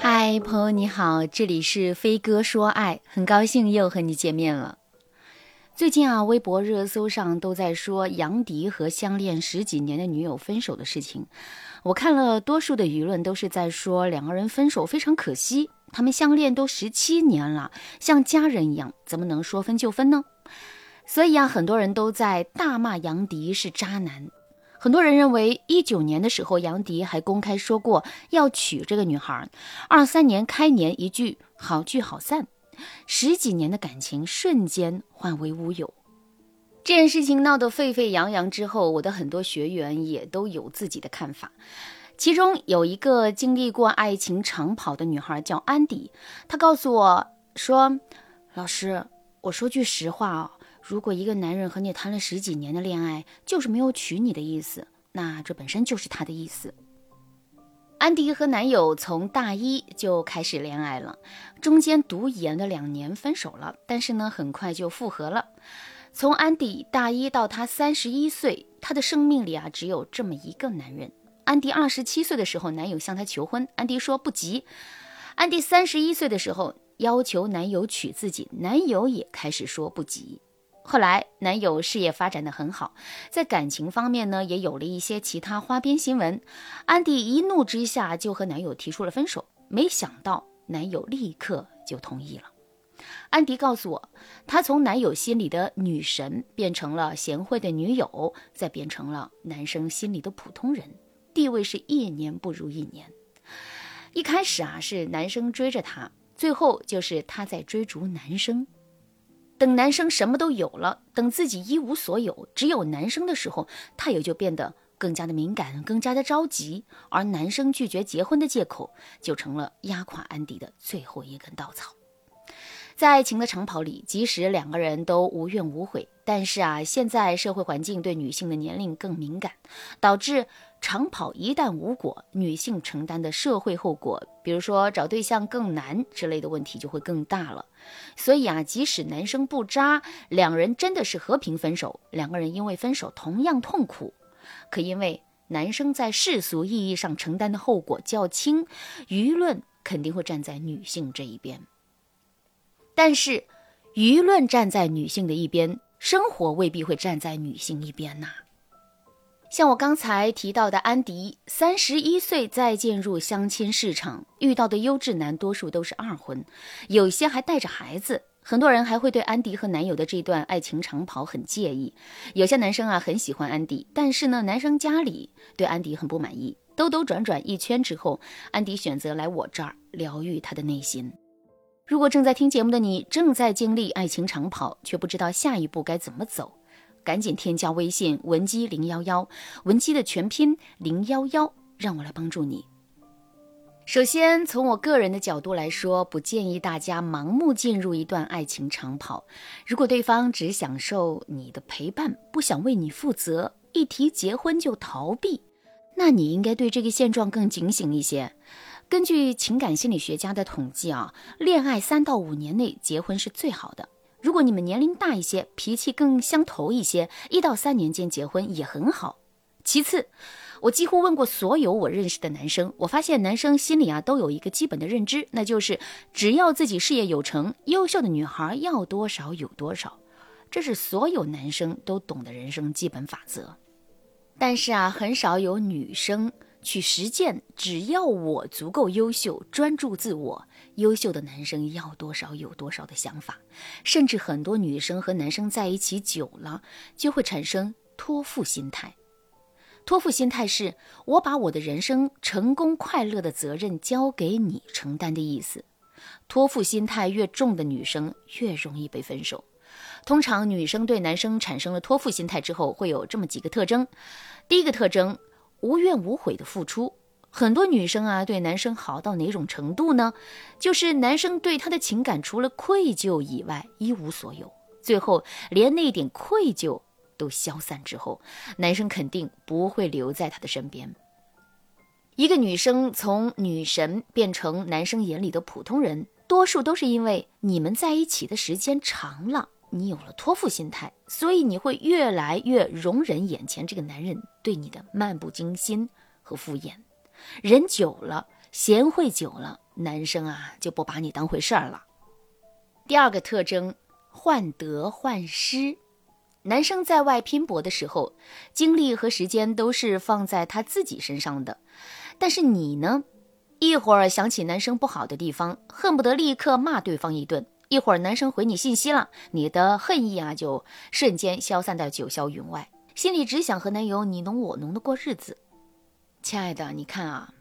嗨，朋友你好，这里是飞哥说爱，很高兴又和你见面了。最近啊，微博热搜上都在说杨迪和相恋十几年的女友分手的事情。我看了，多数的舆论都是在说两个人分手非常可惜，他们相恋都十七年了，像家人一样，怎么能说分就分呢？所以啊，很多人都在大骂杨迪是渣男。很多人认为，一九年的时候，杨迪还公开说过要娶这个女孩。二三年开年一句好聚好散，十几年的感情瞬间化为乌有。这件事情闹得沸沸扬扬之后，我的很多学员也都有自己的看法。其中有一个经历过爱情长跑的女孩叫安迪，她告诉我说：“老师，我说句实话啊。”如果一个男人和你谈了十几年的恋爱，就是没有娶你的意思，那这本身就是他的意思。安迪和男友从大一就开始恋爱了，中间读研的两年分手了，但是呢，很快就复合了。从安迪大一到他三十一岁，他的生命里啊，只有这么一个男人。安迪二十七岁的时候，男友向她求婚，安迪说不急。安迪三十一岁的时候，要求男友娶自己，男友也开始说不急。后来，男友事业发展的很好，在感情方面呢，也有了一些其他花边新闻。安迪一怒之下就和男友提出了分手，没想到男友立刻就同意了。安迪告诉我，她从男友心里的女神变成了贤惠的女友，再变成了男生心里的普通人，地位是一年不如一年。一开始啊，是男生追着她，最后就是她在追逐男生。等男生什么都有了，等自己一无所有，只有男生的时候，她也就变得更加的敏感，更加的着急。而男生拒绝结婚的借口，就成了压垮安迪的最后一根稻草。在爱情的长跑里，即使两个人都无怨无悔，但是啊，现在社会环境对女性的年龄更敏感，导致。长跑一旦无果，女性承担的社会后果，比如说找对象更难之类的问题就会更大了。所以啊，即使男生不渣，两人真的是和平分手，两个人因为分手同样痛苦，可因为男生在世俗意义上承担的后果较轻，舆论肯定会站在女性这一边。但是，舆论站在女性的一边，生活未必会站在女性一边呐。像我刚才提到的安迪，三十一岁再进入相亲市场，遇到的优质男多数都是二婚，有些还带着孩子。很多人还会对安迪和男友的这段爱情长跑很介意。有些男生啊很喜欢安迪，但是呢，男生家里对安迪很不满意。兜兜转转一圈之后，安迪选择来我这儿疗愈他的内心。如果正在听节目的你正在经历爱情长跑，却不知道下一步该怎么走。赶紧添加微信文姬零幺幺，文姬的全拼零幺幺，让我来帮助你。首先，从我个人的角度来说，不建议大家盲目进入一段爱情长跑。如果对方只享受你的陪伴，不想为你负责，一提结婚就逃避，那你应该对这个现状更警醒一些。根据情感心理学家的统计啊，恋爱三到五年内结婚是最好的。如果你们年龄大一些，脾气更相投一些，一到三年间结婚也很好。其次，我几乎问过所有我认识的男生，我发现男生心里啊都有一个基本的认知，那就是只要自己事业有成，优秀的女孩要多少有多少，这是所有男生都懂的人生基本法则。但是啊，很少有女生。去实践，只要我足够优秀，专注自我，优秀的男生要多少有多少的想法，甚至很多女生和男生在一起久了，就会产生托付心态。托付心态是我把我的人生成功快乐的责任交给你承担的意思。托付心态越重的女生越容易被分手。通常女生对男生产生了托付心态之后，会有这么几个特征。第一个特征。无怨无悔的付出，很多女生啊，对男生好到哪种程度呢？就是男生对她的情感除了愧疚以外一无所有，最后连那点愧疚都消散之后，男生肯定不会留在她的身边。一个女生从女神变成男生眼里的普通人，多数都是因为你们在一起的时间长了。你有了托付心态，所以你会越来越容忍眼前这个男人对你的漫不经心和敷衍。人久了，贤惠久了，男生啊就不把你当回事儿了。第二个特征，患得患失。男生在外拼搏的时候，精力和时间都是放在他自己身上的，但是你呢，一会儿想起男生不好的地方，恨不得立刻骂对方一顿；一会儿男生回你信息了，你的恨意啊就瞬间消散到九霄云外，心里只想和男友你侬我侬的过日子。亲爱的，你看啊。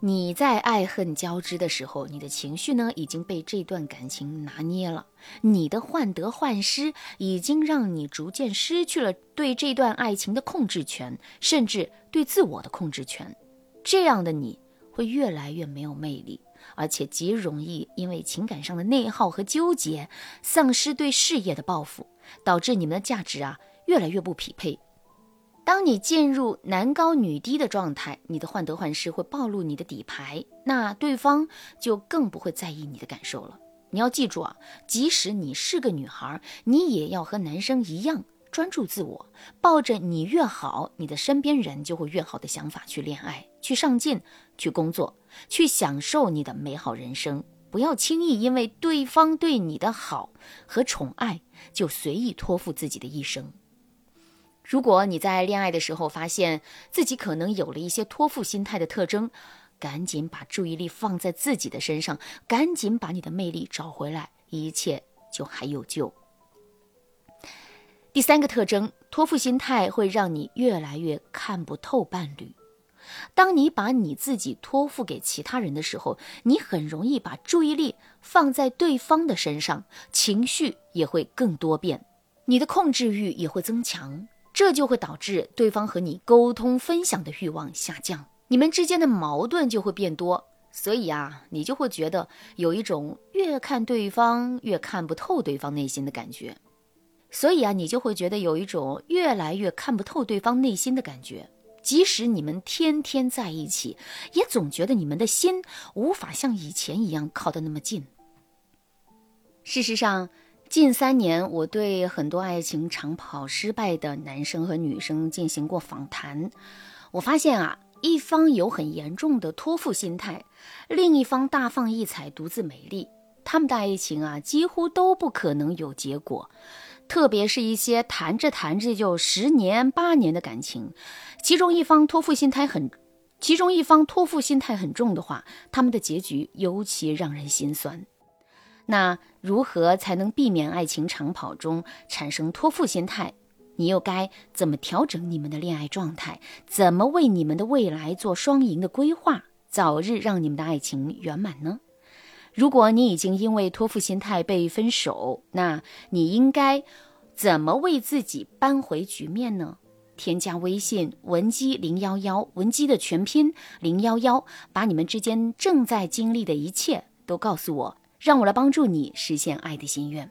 你在爱恨交织的时候，你的情绪呢已经被这段感情拿捏了，你的患得患失已经让你逐渐失去了对这段爱情的控制权，甚至对自我的控制权。这样的你会越来越没有魅力，而且极容易因为情感上的内耗和纠结，丧失对事业的抱负，导致你们的价值啊越来越不匹配。当你进入男高女低的状态，你的患得患失会暴露你的底牌，那对方就更不会在意你的感受了。你要记住啊，即使你是个女孩，你也要和男生一样专注自我，抱着你越好，你的身边人就会越好的想法去恋爱、去上进、去工作、去享受你的美好人生。不要轻易因为对方对你的好和宠爱，就随意托付自己的一生。如果你在恋爱的时候发现自己可能有了一些托付心态的特征，赶紧把注意力放在自己的身上，赶紧把你的魅力找回来，一切就还有救。第三个特征，托付心态会让你越来越看不透伴侣。当你把你自己托付给其他人的时候，你很容易把注意力放在对方的身上，情绪也会更多变，你的控制欲也会增强。这就会导致对方和你沟通分享的欲望下降，你们之间的矛盾就会变多，所以啊，你就会觉得有一种越看对方越看不透对方内心的感觉，所以啊，你就会觉得有一种越来越看不透对方内心的感觉，即使你们天天在一起，也总觉得你们的心无法像以前一样靠得那么近。事实上。近三年，我对很多爱情长跑失败的男生和女生进行过访谈，我发现啊，一方有很严重的托付心态，另一方大放异彩，独自美丽，他们的爱情啊，几乎都不可能有结果。特别是一些谈着谈着就十年八年的感情，其中一方托付心态很，其中一方托付心态很重的话，他们的结局尤其让人心酸。那如何才能避免爱情长跑中产生托付心态？你又该怎么调整你们的恋爱状态？怎么为你们的未来做双赢的规划，早日让你们的爱情圆满呢？如果你已经因为托付心态被分手，那你应该怎么为自己扳回局面呢？添加微信文姬零幺幺，文姬的全拼零幺幺，把你们之间正在经历的一切都告诉我。让我来帮助你实现爱的心愿。